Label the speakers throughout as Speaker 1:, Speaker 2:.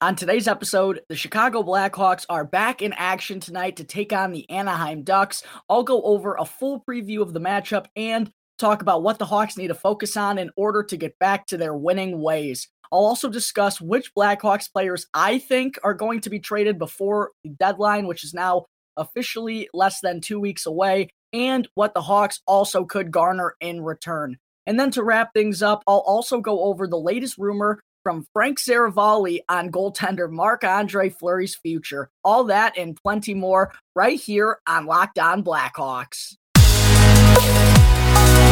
Speaker 1: On today's episode, the Chicago Blackhawks are back in action tonight to take on the Anaheim Ducks. I'll go over a full preview of the matchup and talk about what the Hawks need to focus on in order to get back to their winning ways. I'll also discuss which Blackhawks players I think are going to be traded before the deadline, which is now officially less than two weeks away, and what the Hawks also could garner in return. And then to wrap things up, I'll also go over the latest rumor from Frank Seravalli on goaltender Marc Andre Fleury's future. All that and plenty more right here on Locked On Blackhawks.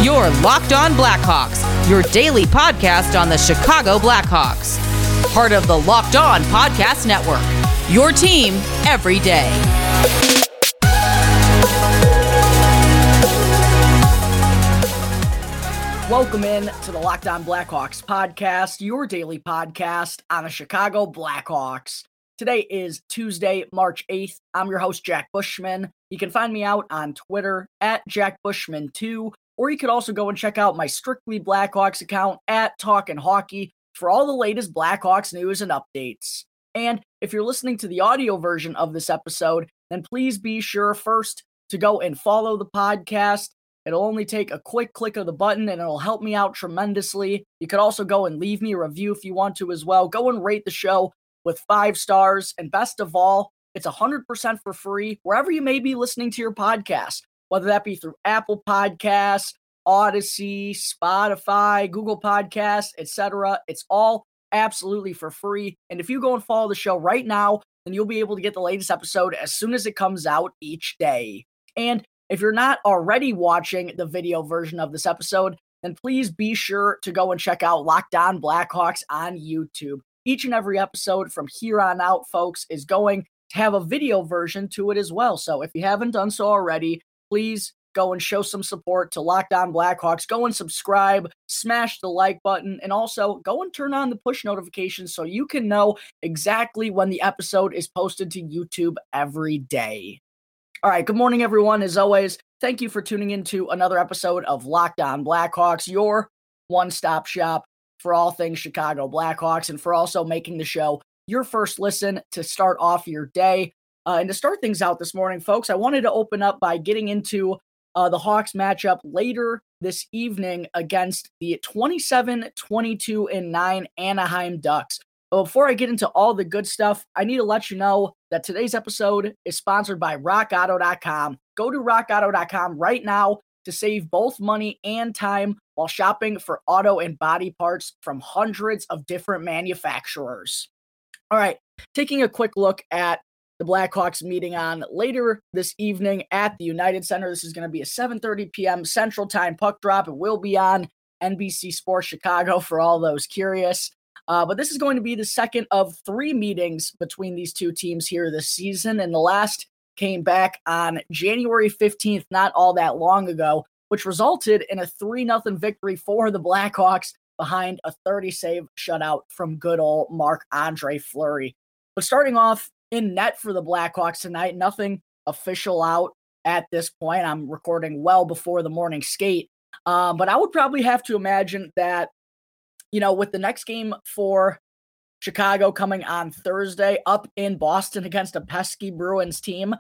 Speaker 2: Your Locked On Blackhawks, your daily podcast on the Chicago Blackhawks. Part of the Locked On Podcast Network. Your team every day.
Speaker 1: Welcome in to the Locked On Blackhawks podcast, your daily podcast on the Chicago Blackhawks. Today is Tuesday, March 8th. I'm your host, Jack Bushman. You can find me out on Twitter at Jack Bushman2, or you could also go and check out my Strictly Blackhawks account at Talkin' Hockey for all the latest Blackhawks news and updates. And if you're listening to the audio version of this episode, then please be sure first to go and follow the podcast It'll only take a quick click of the button and it'll help me out tremendously. You could also go and leave me a review if you want to as well. Go and rate the show with five stars. And best of all, it's 100% for free wherever you may be listening to your podcast, whether that be through Apple Podcasts, Audacy, Spotify, Google Podcasts, etc. It's all absolutely for free. And if you go and follow the show right now, then you'll be able to get the latest episode as soon as it comes out each day. And if you're not already watching the video version of this episode, then please be sure to go and check out Locked On Blackhawks on YouTube. Each and every episode from here on out, folks, is going to have a video version to it as well. So if you haven't done so already, please go and show some support to Locked On Blackhawks. Go and subscribe, smash the like button, and also go and turn on the push notifications so you can know exactly when the episode is posted to YouTube every day. All right. Good morning, everyone. As always, thank you for tuning into another episode of Locked On Blackhawks, your one stop shop for all things Chicago Blackhawks, and for also making the show your first listen to start off your day. Uh, and to start things out this morning, folks, I wanted to open up by getting into uh, the Hawks matchup later this evening against the 27 22 and 9 Anaheim Ducks. But before I get into all the good stuff, I need to let you know that today's episode is sponsored by rockauto.com. Go to rockauto.com right now to save both money and time while shopping for auto and body parts from hundreds of different manufacturers. All right, taking a quick look at the Blackhawks meeting on later this evening at the United Center. This is going to be a 7:30 p.m. Central Time puck drop. It will be on NBC Sports Chicago for all those curious. Uh, but this is going to be the second of three meetings between these two teams here this season. And the last came back on January 15th, not all that long ago, which resulted in a 3 0 victory for the Blackhawks behind a 30 save shutout from good old Marc Andre Fleury. But starting off in net for the Blackhawks tonight, nothing official out at this point. I'm recording well before the morning skate. Um, but I would probably have to imagine that you know, with the next game for Chicago coming on Thursday up in Boston against a pesky Bruins team,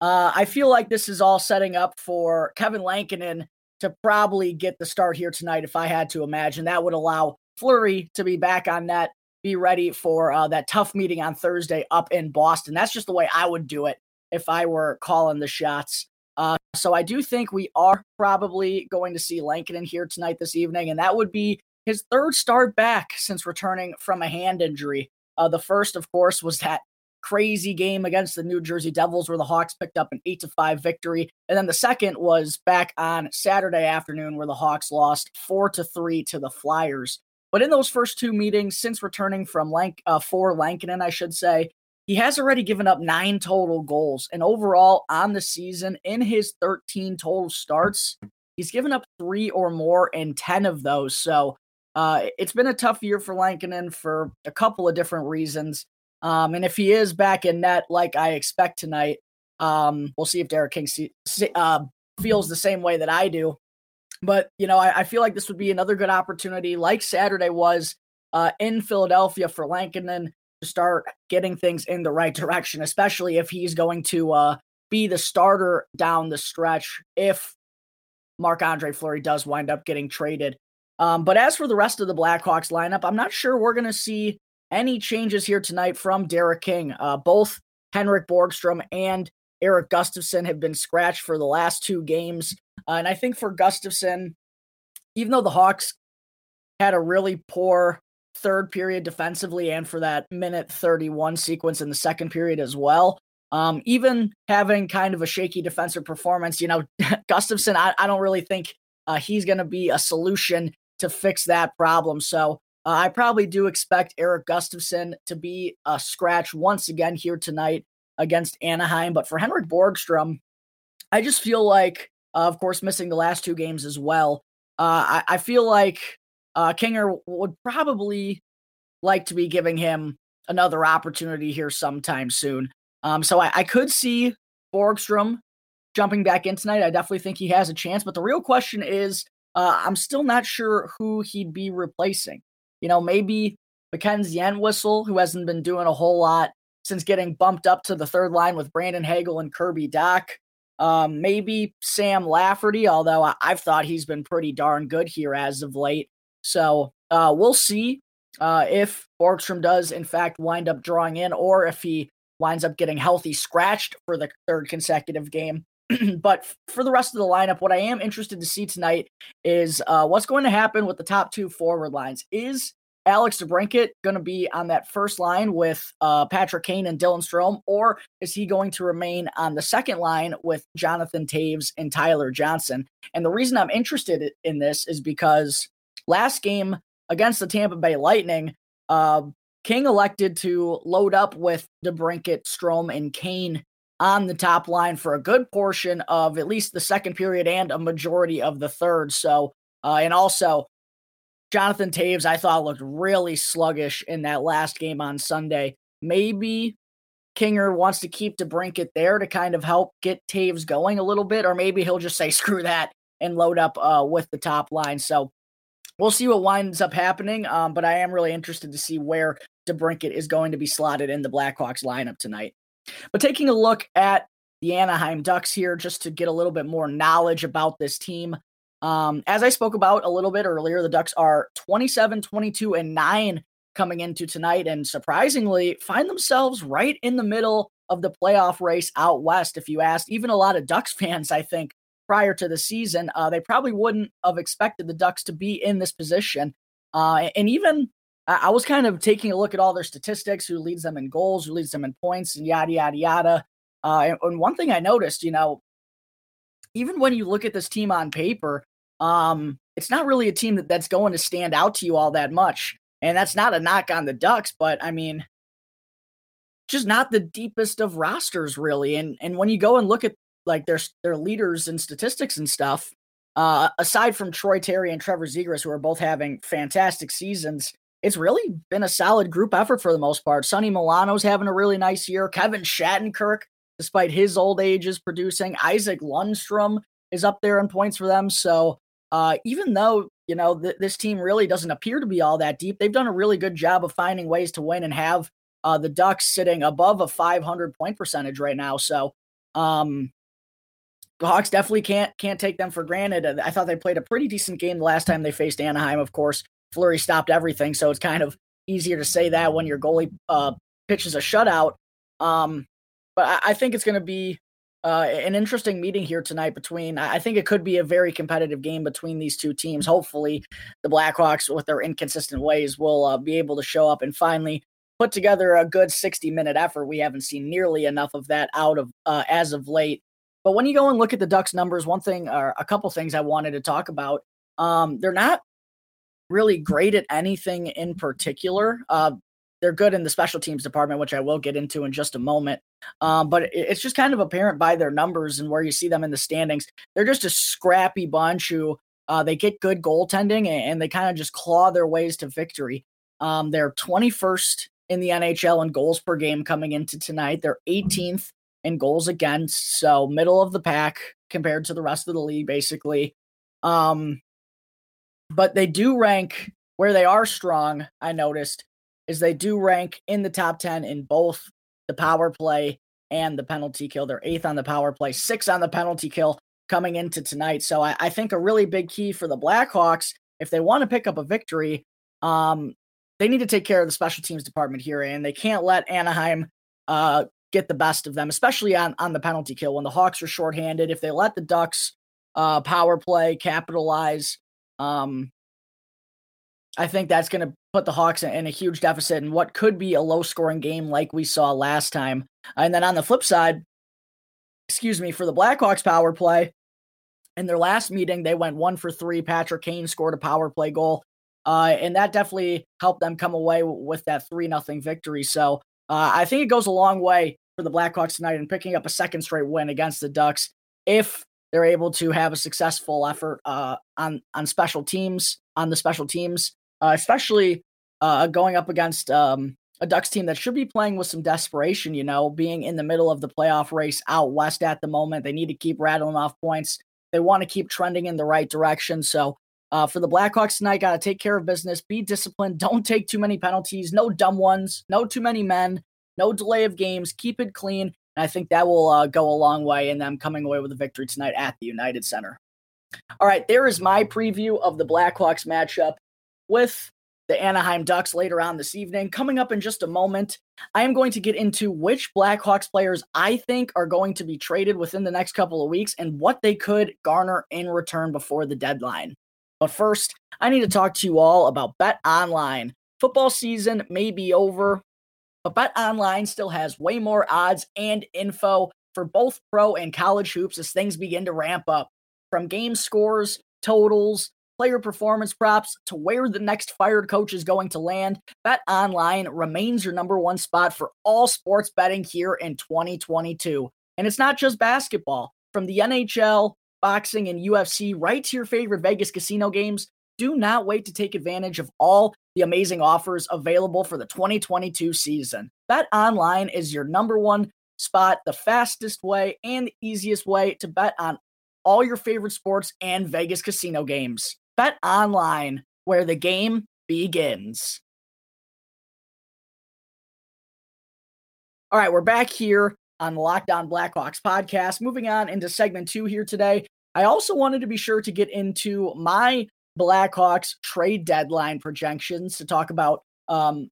Speaker 1: uh, I feel like this is all setting up for Kevin Lankinen to probably get the start here tonight. If I had to imagine, that would allow Fleury to be back on net, be ready for uh, that tough meeting on Thursday up in Boston. That's just the way I would do it if I were calling the shots. Uh, so I do think we are probably going to see Lankinen here tonight this evening, and that would be his third start back since returning from a hand injury. Uh, the first, of course, was that crazy game against the New Jersey Devils where the Hawks picked up an 8 to 5 victory. And then the second was back on Saturday afternoon where the Hawks lost 4 to 3 to the Flyers. But in those first two meetings since returning from Lank uh, for Lankinen, I should say, he has already given up 9 total goals and overall on the season in his 13 total starts, he's given up 3 or more in 10 of those. So uh, it's been a tough year for Lankinen for a couple of different reasons. Um, and if he is back in net like I expect tonight, um, we'll see if Derek King see, uh, feels the same way that I do. But, you know, I, I, feel like this would be another good opportunity, like Saturday was uh, in Philadelphia for Lankinen, to start getting things in the right direction, especially if he's going to uh, be the starter down the stretch if Marc Andre Fleury does wind up getting traded. Um, but as for the rest of the Blackhawks lineup, I'm not sure we're going to see any changes here tonight from Derek King. Uh, both Henrik Borgstrom and Erik Gustafsson have been scratched for the last two games. Uh, and I think for Gustafsson, even though the Hawks had a really poor third period defensively and for that minute 31 sequence in the second period as well, um, even having kind of a shaky defensive performance, you know, Gustafson, I, I don't really think uh, he's going to be a solution to fix that problem. So uh, I probably do expect Erik Gustafsson to be a scratch once again here tonight against Anaheim. But for Henrik Borgstrom, I just feel like, uh, of course, missing the last two games as well. Uh, I, I, feel like uh, Kinger would probably like to be giving him another opportunity here sometime soon. Um, so I, I could see Borgstrom jumping back in tonight. I definitely think he has a chance. But the real question is, uh, I'm still not sure who he'd be replacing. You know, maybe Mackenzie Entwistle, who hasn't been doing a whole lot since getting bumped up to the third line with Brandon Hagel and Kirby Dach. Um, maybe Sam Lafferty, although I- have thought he's been pretty darn good here as of late. So uh, we'll see uh, if Borgstrom does, in fact, wind up drawing in or if he winds up getting healthy scratched for the third consecutive game. but for the rest of the lineup, what I am interested to see tonight is uh, what's going to happen with the top two forward lines. Is Alex DeBrincat going to be on that first line with uh, Patrick Kane and Dylan Strome, or is he going to remain on the second line with Jonathan Toews and Tyler Johnson? And the reason I'm interested in this is because last game against the Tampa Bay Lightning, uh, King elected to load up with DeBrincat, Strome, and Kane on the top line for a good portion of at least the second period and a majority of the third. So, uh, and also Jonathan Toews, I thought looked really sluggish in that last game on Sunday. Maybe Kinger wants to keep DeBrincat there to kind of help get Toews going a little bit, or maybe he'll just say screw that and load up uh, with the top line. So we'll see what winds up happening. Um, but I am really interested to see where DeBrincat is going to be slotted in the Blackhawks lineup tonight. But taking a look at the Anaheim Ducks here, just to get a little bit more knowledge about this team. Um, as I spoke about a little bit earlier, the Ducks are 27, 22, and 9 coming into tonight, and surprisingly find themselves right in the middle of the playoff race out west. If you asked even a lot of Ducks fans, I think prior to the season, uh, they probably wouldn't have expected the Ducks to be in this position. Uh, and even I was kind of taking a look at all their statistics, who leads them in goals, who leads them in points, and yada yada yada. Uh, and, and, one thing I noticed, you know, even when you look at this team on paper, um, it's not really a team that, that's going to stand out to you all that much. And that's not a knock on the Ducks, but I mean, just not the deepest of rosters, really. And and when you go and look at like their their leaders and statistics and stuff, uh, aside from Troy Terry and Trevor Zegras, who are both having fantastic seasons, it's really been a solid group effort for the most part. Sonny Milano's having a really nice year. Kevin Shattenkirk, despite his old age, is producing. Isac Lundestrom is up there in points for them. So uh, even though you know th- this team really doesn't appear to be all that deep, they've done a really good job of finding ways to win and have uh, the Ducks sitting above a 500 point percentage right now. So um, the Hawks definitely can't can't take them for granted. I thought they played a pretty decent game the last time they faced Anaheim. Of course, Fleury stopped everything, so it's kind of easier to say that when your goalie uh, pitches a shutout. Um, but I, I, think it's going to be uh, an interesting meeting here tonight between. I think it could be a very competitive game between these two teams. Hopefully, the Blackhawks, with their inconsistent ways, will uh, be able to show up and finally put together a good 60 minute effort. We haven't seen nearly enough of that out of uh, as of late. But when you go and look at the Ducks numbers, one thing or a couple things I wanted to talk about. Um, they're not really great at anything in particular. Uh, they're good in the special teams department, which I will get into in just a moment. Um, but it's just kind of apparent by their numbers and where you see them in the standings. They're just a scrappy bunch who uh, they get good goaltending and they kind of just claw their ways to victory. Um, they're 21st in the NHL in goals per game coming into tonight. They're 18th in goals against, so middle of the pack compared to the rest of the league, basically. Um, but they do rank where they are strong. I noticed is they do rank in the top 10 in both the power play and the penalty kill. They're eighth on the power play, six on the penalty kill coming into tonight. So I, I think a really big key for the Blackhawks, if they want to pick up a victory, um, they need to take care of the special teams department here, and they can't let Anaheim uh, get the best of them, especially on, on the penalty kill when the Hawks are shorthanded. If they let the Ducks uh, power play capitalize, um, I think that's going to put the Hawks in a huge deficit in what could be a low scoring game like we saw last time. And then on the flip side, excuse me, for the Blackhawks power play, in their last meeting, they went one for three. Patrick Kane scored a power play goal. Uh, and that definitely helped them come away with that 3 nothing victory. So uh, I think it goes a long way for the Blackhawks tonight in picking up a second straight win against the Ducks if they're able to have a successful effort uh, on on special teams on the special teams uh, especially uh, going up against um, a Ducks team that should be playing with some desperation, you know, being in the middle of the playoff race out west at the moment. They need to keep rattling off points. They want to keep trending in the right direction. So, uh, for the Blackhawks tonight, got to take care of business, be disciplined, don't take too many penalties, no dumb ones, no too many men, no delay of games, keep it clean. And I think that will uh, go a long way in them coming away with a victory tonight at the United Center. All right, there is my preview of the Blackhawks matchup with the Anaheim Ducks later on this evening. Coming up in just a moment, I am going to get into which Blackhawks players I think are going to be traded within the next couple of weeks and what they could garner in return before the deadline. But first, I need to talk to you all about Bet Online. Football season may be over, but Bet Online still has way more odds and info for both pro and college hoops as things begin to ramp up. From game scores, totals, player performance props to where the next fired coach is going to land, Bet Online remains your number one spot for all sports betting here in 2022. And it's not just basketball. From the NHL, boxing, and UFC right to your favorite Vegas casino games, do not wait to take advantage of all the amazing offers available for the 2022 season. Bet Online is your number one spot, the fastest way and the easiest way to bet on all your favorite sports and Vegas casino games. Bet online, where the game begins. All right, we're back here on the Locked On Blackhawks podcast. Moving on into segment two here today. I also wanted to be sure to get into my Blackhawks trade deadline projections to talk about um,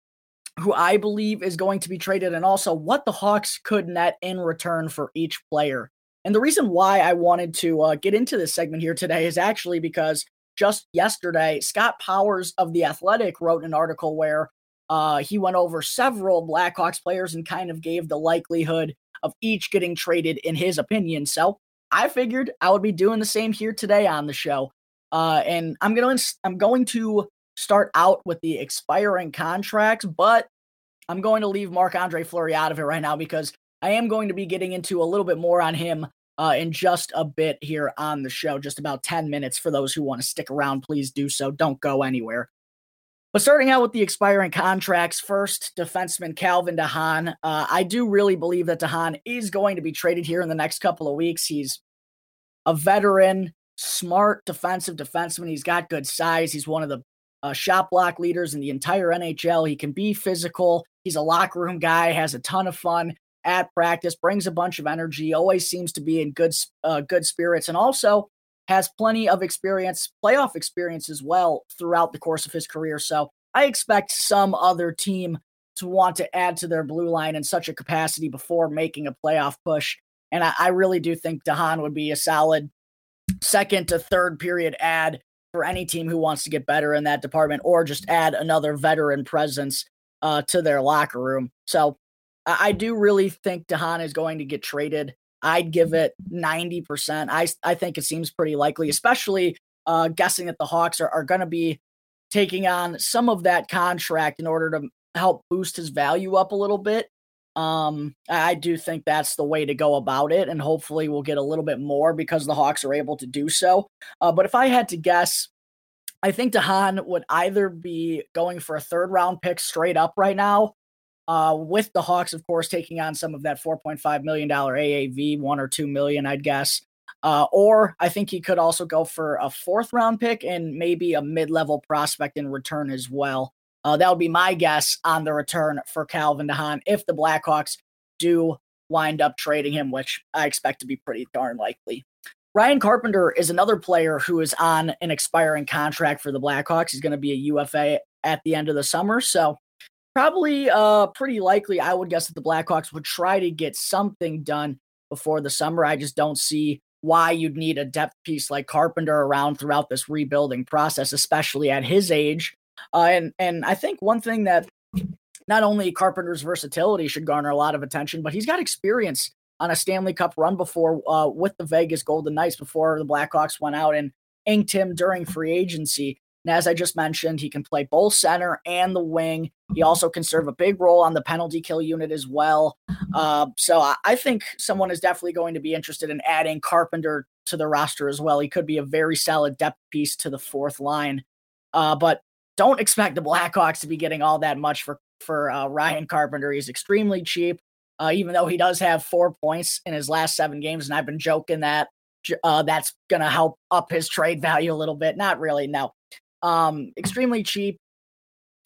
Speaker 1: who I believe is going to be traded and also what the Hawks could net in return for each player. And the reason why I wanted to uh, get into this segment here today is actually because just yesterday, Scott Powers of The Athletic wrote an article where uh, he went over several Blackhawks players and kind of gave the likelihood of each getting traded in his opinion. So I figured I would be doing the same here today on the show. Uh, and I'm gonna I'm going to start out with the expiring contracts, but I'm going to leave Marc Andre Fleury out of it right now because I am going to be getting into a little bit more on him uh, in just a bit here on the show, just about 10 minutes. For those who want to stick around, please do so. Don't go anywhere. But starting out with the expiring contracts, first, defenseman Calvin DeHaan. Uh, I do really believe that DeHaan is going to be traded here in the next couple of weeks. He's a veteran, smart defensive defenseman. He's got good size. He's one of the uh, shot block leaders in the entire NHL. He can be physical. He's a locker room guy, has a ton of fun at practice, brings a bunch of energy, always seems to be in good uh, good spirits, and also has plenty of experience, playoff experience as well throughout the course of his career. So I expect some other team to want to add to their blue line in such a capacity before making a playoff push. And I, I really do think DeHaan would be a solid second to third period ad for any team who wants to get better in that department or just add another veteran presence uh, to their locker room. So I do really think DeHaan is going to get traded. I'd give it 90%. I, I think it seems pretty likely, especially uh, guessing that the Hawks are, are going to be taking on some of that contract in order to help boost his value up a little bit. Um, I do think that's the way to go about it, and hopefully we'll get a little bit more because the Hawks are able to do so. Uh, but if I had to guess, I think DeHaan would either be going for a third round pick straight up right now, uh, with the Hawks, of course, taking on some of that $4.5 million AAV, one or two million, I'd guess. Uh, or I think he could also go for a fourth round pick and maybe a mid level prospect in return as well. Uh, that would be my guess on the return for Calvin DeHaan if the Blackhawks do wind up trading him, which I expect to be pretty darn likely. Ryan Carpenter is another player who is on an expiring contract for the Blackhawks. He's going to be a UFA at the end of the summer. So, probably uh, pretty likely, I would guess that the Blackhawks would try to get something done before the summer. I just don't see why you'd need a depth piece like Carpenter around throughout this rebuilding process, especially at his age. Uh, and and I think one thing that not only Carpenter's versatility should garner a lot of attention, but he's got experience on a Stanley Cup run before uh, with the Vegas Golden Knights before the Blackhawks went out and inked him during free agency. And as I just mentioned, he can play both center and the wing. He also can serve a big role on the penalty kill unit as well. Uh, so I, I think someone is definitely going to be interested in adding Carpenter to the roster as well. He could be a very solid depth piece to the fourth line. Uh, but don't expect the Blackhawks to be getting all that much for for uh, Ryan Carpenter. He's extremely cheap uh, even though he does have four points in his last seven games. And I've been joking that uh, that's going to help up his trade value a little bit. Not really, no. Um, extremely cheap.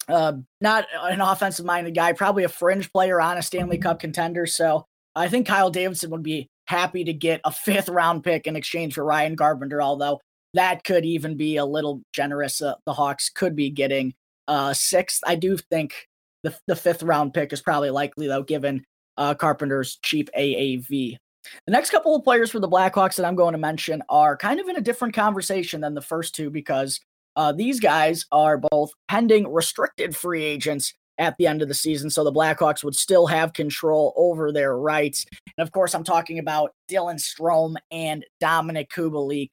Speaker 1: Uh, not an offensive minded guy, probably a fringe player on a Stanley Cup contender. So I think Kyle Davidson would be happy to get a fifth round pick in exchange for Ryan Carpenter, although that could even be a little generous. Uh, the Hawks could be getting uh sixth. I do think the, the fifth round pick is probably likely though, given uh, Carpenter's cheap AAV. The next couple of players for the Blackhawks that I'm going to mention are kind of in a different conversation than the first two because uh, these guys are both pending restricted free agents at the end of the season. So the Blackhawks would still have control over their rights. And of course, I'm talking about Dylan Strome and Dominik Kubalik.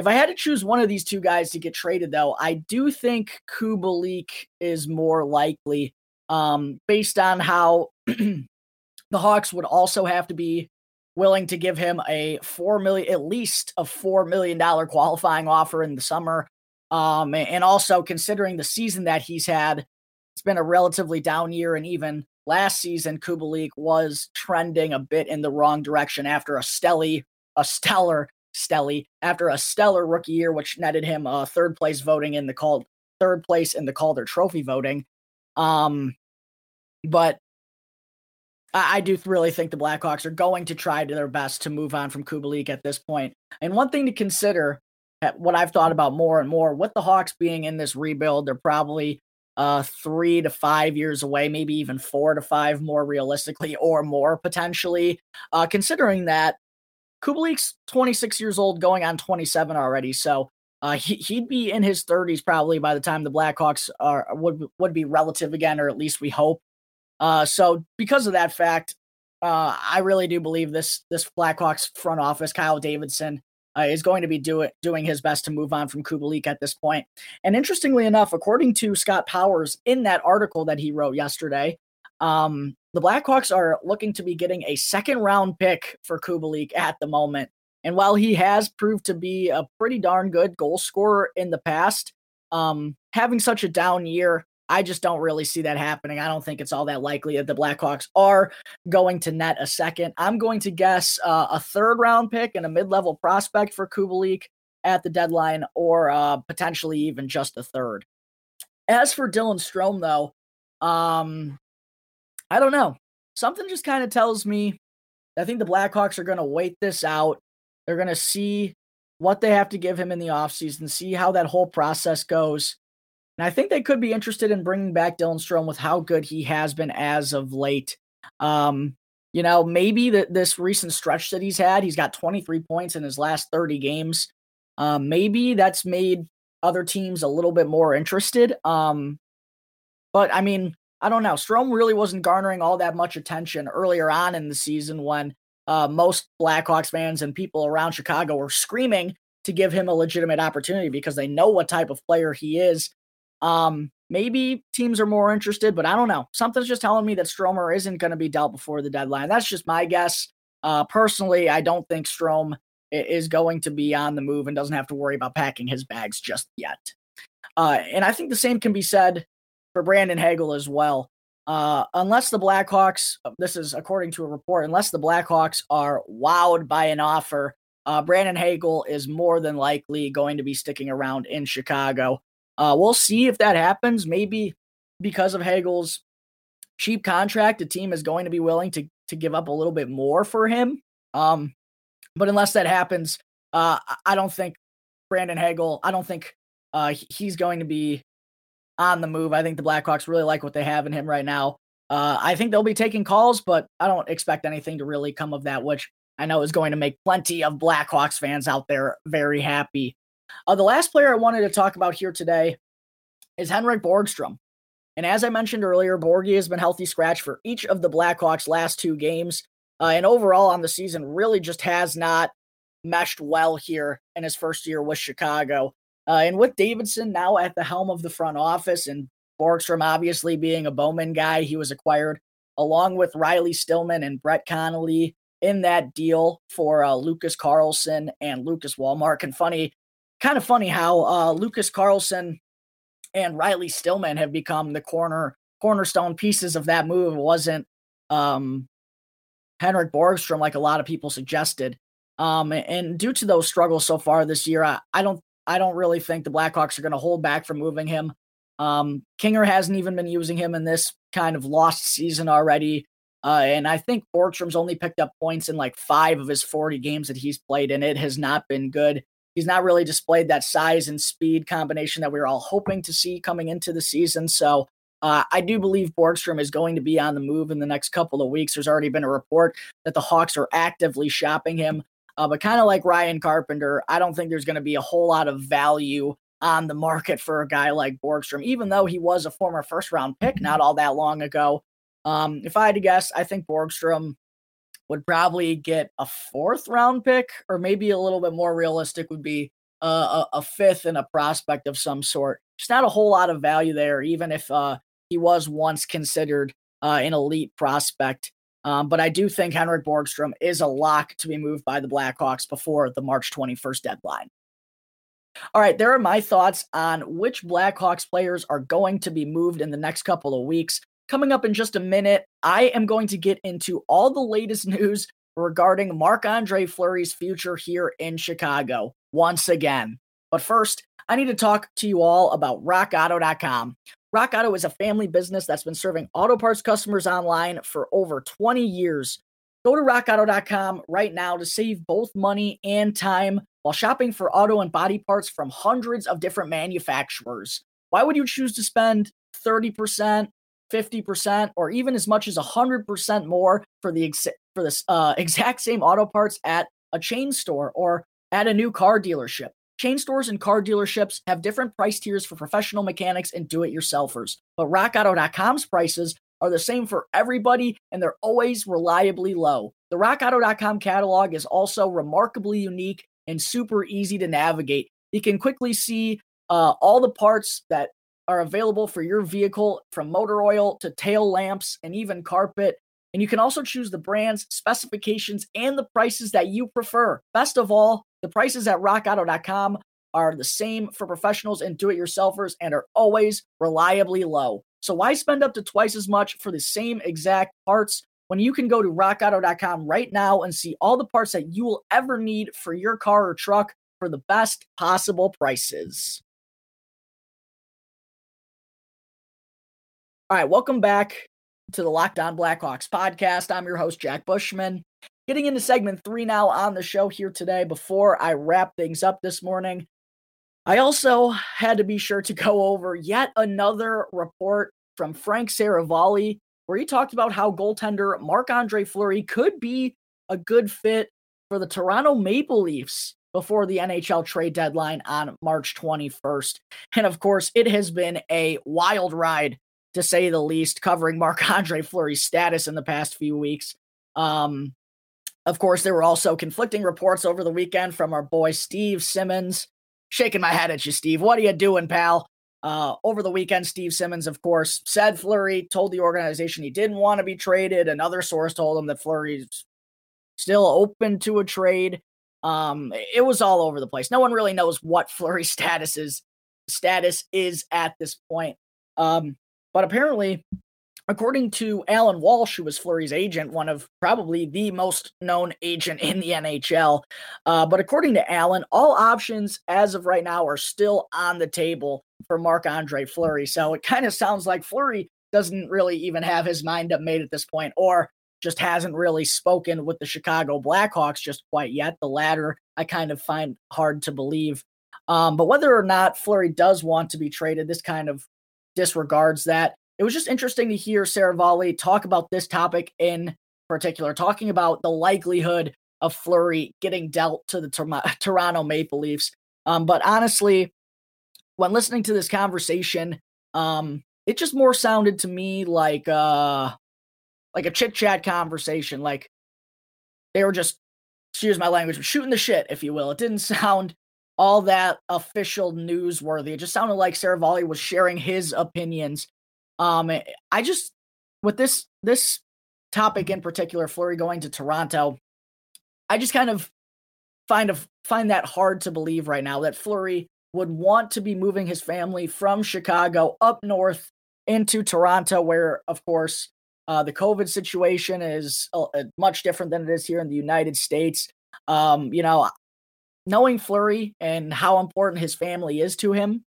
Speaker 1: If I had to choose one of these two guys to get traded, though, I do think Kubalik is more likely um, based on how The Hawks would also have to be willing to give him a four million, at least a four million dollar qualifying offer in the summer. Um, and also considering the season that he's had, it's been a relatively down year, and even last season, Kubalik was trending a bit in the wrong direction after a stelly, a stellar Stelly after a stellar rookie year, which netted him a uh, third place voting in the called third place in the Calder Trophy voting. Um, but I do really think the Blackhawks are going to try to their best to move on from Kubalik at this point. And one thing to consider, what I've thought about more and more, with the Hawks being in this rebuild, they're probably uh, three to five years away, maybe even four to five more realistically, or more potentially. Uh, considering that Kubalik's 26 years old, going on 27 already, so uh, he, would be in his 30s probably by the time the Blackhawks are would would be relative again, or at least we hope. Uh, so because of that fact, uh, I really do believe this this Blackhawks front office, Kyle Davidson, uh, is going to be doing doing his best to move on from Kubalik at this point. And interestingly enough, according to Scott Powers in that article that he wrote yesterday, um, the Blackhawks are looking to be getting a second round pick for Kubalik at the moment. And while he has proved to be a pretty darn good goal scorer in the past, um, having such a down year I just don't really see that happening. I don't think it's all that likely that the Blackhawks are going to net a second. I'm going to guess uh, a third round pick and a mid level prospect for Kubalik at the deadline, or uh, potentially even just a third. As for Dylan Strome, though, um, I don't know. Something just kind of tells me I think the Blackhawks are going to wait this out. They're going to see what they have to give him in the offseason, see how that whole process goes. And I think they could be interested in bringing back Dylan Strome with how good he has been as of late. Um, you know, maybe that this recent stretch that he's had, he's got 23 points in his last 30 games. Um, maybe that's made other teams a little bit more interested. Um, but I mean, I don't know. Strome really wasn't garnering all that much attention earlier on in the season when uh, most Blackhawks fans and people around Chicago were screaming to give him a legitimate opportunity because they know what type of player he is. Um, maybe teams are more interested, but I don't know. Something's just telling me that Stromer isn't going to be dealt before the deadline. That's just my guess. Uh, personally, I don't think Strome is going to be on the move and doesn't have to worry about packing his bags just yet. Uh, and I think the same can be said for Brandon Hagel as well. Uh, unless the Blackhawks, uh, this is according to a report, unless the Blackhawks are wowed by an offer, uh, Brandon Hagel is more than likely going to be sticking around in Chicago. Uh, we'll see if that happens. Maybe because of Hagel's cheap contract, the team is going to be willing to to give up a little bit more for him. Um, but unless that happens, uh, I don't think Brandon Hagel. I don't think uh, he's going to be on the move. I think the Blackhawks really like what they have in him right now. Uh, I think they'll be taking calls, but I don't expect anything to really come of that, which I know is going to make plenty of Blackhawks fans out there very happy. Uh, the last player I wanted to talk about here today is Henrik Borgstrom. And as I mentioned earlier, Borgie has been healthy scratch for each of the Blackhawks' last two games. Uh, and overall on the season, really just has not meshed well here in his first year with Chicago. Uh, and with Davidson now at the helm of the front office and Borgstrom obviously being a Bowman guy, he was acquired along with Riley Stillman and Brett Connolly in that deal for uh, Lucas Carlsson and Lucas Wallmark. And funny, kind of funny how uh, Lucas Carlsson and Riley Stillman have become the corner cornerstone pieces of that move. It wasn't um, Henrik Borgstrom like a lot of people suggested. Um, and due to those struggles so far this year, I, I don't I don't really think the Blackhawks are going to hold back from moving him. Um, Kinger hasn't even been using him in this kind of lost season already. Uh, and I think Borgstrom's only picked up points in like five of his 40 games that he's played, and it has not been good. He's not really displayed that size and speed combination that we were all hoping to see coming into the season. So uh, I do believe Borgstrom is going to be on the move in the next couple of weeks. There's already been a report that the Hawks are actively shopping him. Uh, but kind of like Ryan Carpenter, I don't think there's going to be a whole lot of value on the market for a guy like Borgstrom, even though he was a former first round pick not all that long ago. Um, if I had to guess, I think Borgstrom would probably get a fourth round pick, or maybe a little bit more realistic would be a, a, fifth and a prospect of some sort. Just not a whole lot of value there, even if uh, he was once considered uh, an elite prospect. Um, but I do think Henrik Borgstrom is a lock to be moved by the Blackhawks before the March 21st deadline. All right, there are my thoughts on which Blackhawks players are going to be moved in the next couple of weeks. Coming up in just a minute, I am going to get into all the latest news regarding Marc Andre Fleury's future here in Chicago once again. But first, I need to talk to you all about rockauto.com. Rock Auto is a family business that's been serving auto parts customers online for over 20 years. Go to rockauto.com right now to save both money and time while shopping for auto and body parts from hundreds of different manufacturers. Why would you choose to spend 30%, 50%, or even as much as 100% more for the ex- for this uh, exact same auto parts at a chain store or at a new car dealership? Chain stores and car dealerships have different price tiers for professional mechanics and do it yourselfers, but rockauto.com's prices are the same for everybody and they're always reliably low. The rockauto.com catalog is also remarkably unique and super easy to navigate. You can quickly see uh, all the parts that are available for your vehicle from motor oil to tail lamps and even carpet. And you can also choose the brands, specifications, and the prices that you prefer. Best of all, the prices at rockauto.com are the same for professionals and do it yourselfers and are always reliably low. So why spend up to twice as much for the same exact parts when you can go to rockauto.com right now and see all the parts that you will ever need for your car or truck for the best possible prices? All right, welcome back to the Locked On Blackhawks podcast. I'm your host, Jack Bushman. Getting into segment three now on the show here today before I wrap things up this morning. I also had to be sure to go over yet another report from Frank Seravalli where he talked about how goaltender Marc Andre Fleury could be a good fit for the Toronto Maple Leafs before the NHL trade deadline on March 21st. And of course, it has been a wild ride to say the least, covering Marc Andre Fleury's status in the past few weeks. Um, of course, there were also conflicting reports over the weekend from our boy Steve Simmons. Shaking my head at you, Steve. What are you doing, pal? Uh, over the weekend, Steve Simmons, of course, said Fleury told the organization he didn't want to be traded. Another source told him that Fleury's still open to a trade. Um, it was all over the place. No one really knows what Fleury's status is status is at this point. Um, but apparently, according to Alan Walsh, who was Fleury's agent, one of probably the most known agent in the NHL. Uh, but according to Alan, all options as of right now are still on the table for Marc Andre Fleury. So it kind of sounds like Fleury doesn't really even have his mind up made at this point, or just hasn't really spoken with the Chicago Blackhawks just quite yet. The latter, I kind of find hard to believe. Um, but whether or not Fleury does want to be traded, this kind of disregards that. It was just interesting to hear Seravalli talk about this topic in particular, talking about the likelihood of Fleury getting dealt to the Toronto Maple Leafs. Um, but honestly, when listening to this conversation, um, it just more sounded to me like uh like a chit chat conversation. Like they were just, excuse my language, shooting the shit, if you will. It didn't sound all that official newsworthy. It just sounded like Seravalli was sharing his opinions. Um, I just with this this topic in particular, Fleury going to Toronto, I just kind of find of find that hard to believe right now that Fleury would want to be moving his family from Chicago up north into Toronto, where of course uh, the COVID situation is uh, uh, much different than it is here in the United States. Um, you know, knowing Fleury and how important his family is to him,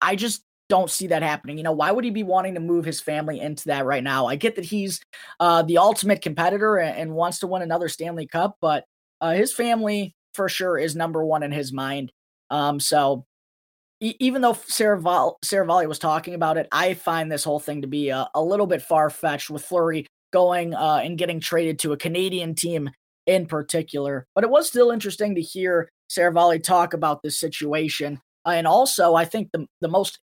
Speaker 1: I just don't see that happening. You know, why would he be wanting to move his family into that right now? I get that he's uh, the ultimate competitor and, and, wants to win another Stanley Cup, but uh, his family for sure is number one in his mind. Um, so even though Sarah Seravalli was talking about it, I find this whole thing to be a, a little bit far fetched with Fleury going uh, and getting traded to a Canadian team in particular. But it was still interesting to hear Seravalli talk about this situation. Uh, and also, I think the, the most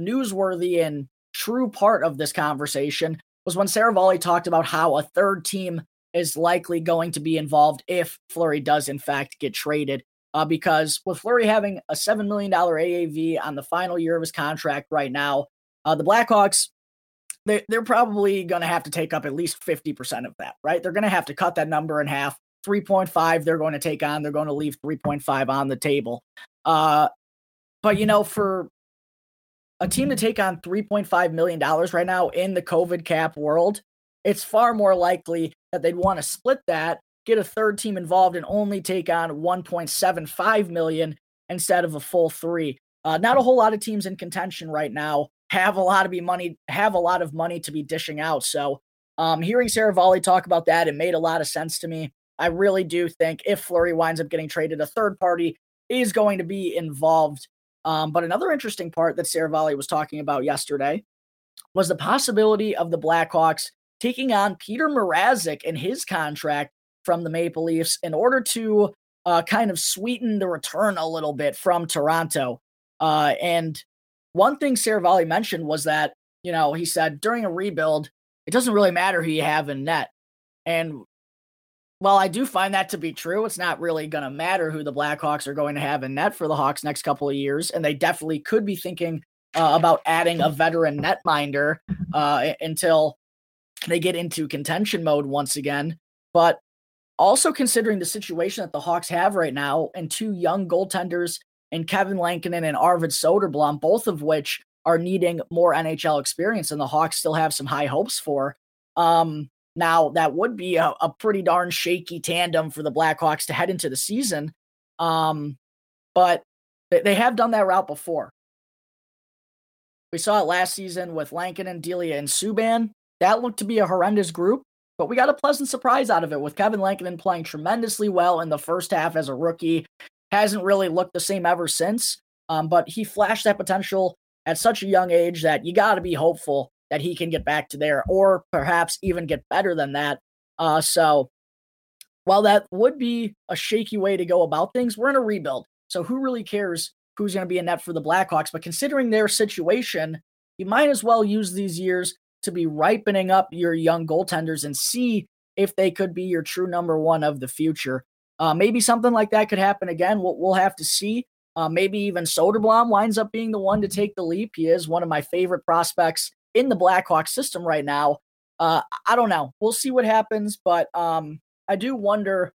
Speaker 1: newsworthy and true part of this conversation was when Seravalli talked about how a third team is likely going to be involved if Fleury does, in fact, get traded uh, because with Fleury having a $7 million AAV on the final year of his contract right now, uh, the Blackhawks, they, they're probably going to have to take up at least 50% of that, right? They're going to have to cut that number in half. 3.5 they're going to take on. They're going to leave 3.5 on the table. Uh, but, you know, for a team to take on $3.5 million right now in the COVID cap world, it's far more likely that they'd want to split that get a third team involved and only take on 1.75 million instead of a full three. Uh, not a whole lot of teams in contention right now have a lot of be money have a lot of money to be dishing out. So um, hearing Seravalli talk about that, it made a lot of sense to me. I really do think if Fleury winds up getting traded, a third party is going to be involved. Um, but another interesting part that Seravalli was talking about yesterday was the possibility of the Blackhawks taking on Peter Mrazek and his contract from the Maple Leafs in order to uh, kind of sweeten the return a little bit from Toronto. Uh, and one thing Seravalli mentioned was that, you know, he said during a rebuild, it doesn't really matter who you have in net. And while I do find that to be true, it's not really going to matter who the Blackhawks are going to have in net for the Hawks next couple of years. And they definitely could be thinking uh, about adding a veteran netminder uh, until they get into contention mode once again. But also, considering the situation that the Hawks have right now and two young goaltenders and Kevin Lankinen and Arvid Soderblom, both of which are needing more NHL experience, and the Hawks still have some high hopes for. Um, now, that would be a, a, pretty darn shaky tandem for the Blackhawks to head into the season. Um, but they, they have done that route before. We saw it last season with Lankinen Delia, and Subban. That looked to be a horrendous group. But we got a pleasant surprise out of it with Kevin Lankinen playing tremendously well in the first half as a rookie. Hasn't really looked the same ever since. Um, but he flashed that potential at such a young age that you got to be hopeful that he can get back to there or perhaps even get better than that. Uh, so while that would be a shaky way to go about things, we're in a rebuild. So who really cares who's going to be in net for the Blackhawks? But considering their situation, you might as well use these years to be ripening up your young goaltenders and see if they could be your true number one of the future. Uh, maybe something like that could happen again. We'll, we'll have to see. Uh, maybe even Soderblom winds up being the one to take the leap. He is one of my favorite prospects in the Blackhawks system right now. Uh, I don't know. We'll see what happens, but um, I do wonder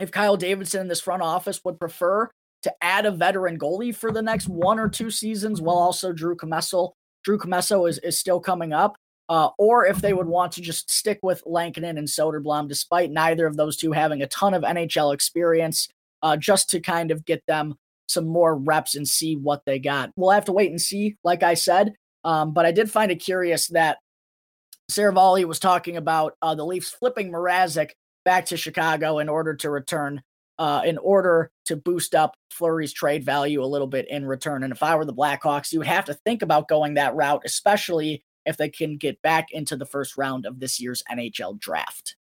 Speaker 1: if Kyle Davidson in this front office would prefer to add a veteran goalie for the next one or two seasons while also Drew Commesso. Drew Commesso is, is still coming up uh, or if they would want to just stick with Lankinen and Soderblom, despite neither of those two having a ton of NHL experience, uh, just to kind of get them some more reps and see what they got. We'll have to wait and see, like I said. Um, but I did find it curious that Seravalli was talking about uh, the Leafs flipping Mrazek back to Chicago in order to return, uh, in order to boost up Fleury's trade value a little bit in return. And if I were the Blackhawks, you would have to think about going that route, especially if they can get back into the first round of this year's NHL draft.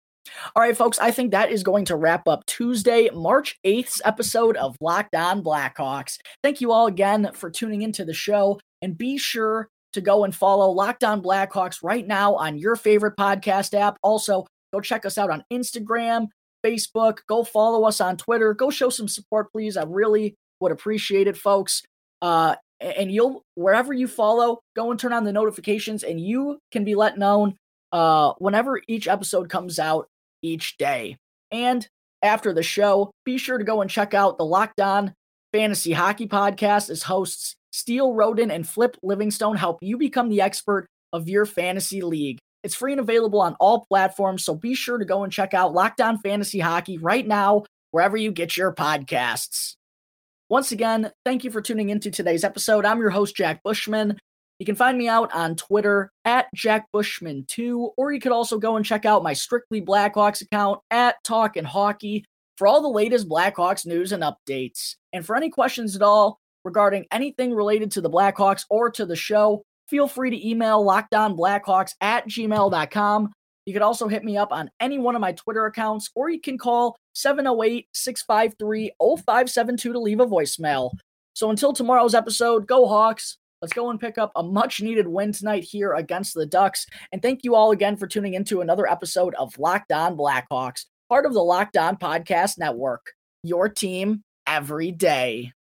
Speaker 1: All right, folks, I think that is going to wrap up Tuesday, March 8th's episode of Locked On Blackhawks. Thank you all again for tuning into the show, and be sure to go and follow Locked On Blackhawks right now on your favorite podcast app. Also, go check us out on Instagram, Facebook, go follow us on Twitter, go show some support, please. I really would appreciate it, folks. Uh, and you'll wherever you follow, go and turn on the notifications, and you can be let known uh, whenever each episode comes out each day. And after the show, be sure to go and check out the Locked On Fantasy Hockey Podcast as hosts Steele Roden and Flip Livingstone help you become the expert of your fantasy league. It's free and available on all platforms, so be sure to go and check out Locked On Fantasy Hockey right now, wherever you get your podcasts. Once again, thank you for tuning into today's episode. I'm your host, Jack Bushman. You can find me out on Twitter at Jack Bushman2, or you could also go and check out my Strictly Blackhawks account at Talkin' Hockey for all the latest Blackhawks news and updates. And for any questions at all regarding anything related to the Blackhawks or to the show, feel free to email lockedonblackhawks at gmail.com. You can also hit me up on any one of my Twitter accounts, or you can call 708 653 0572 to leave a voicemail. So until tomorrow's episode, go Hawks. Let's go and pick up a much needed win tonight here against the Ducks. And thank you all again for tuning into another episode of Locked On Blackhawks, part of the Locked On Podcast Network. Your team every day.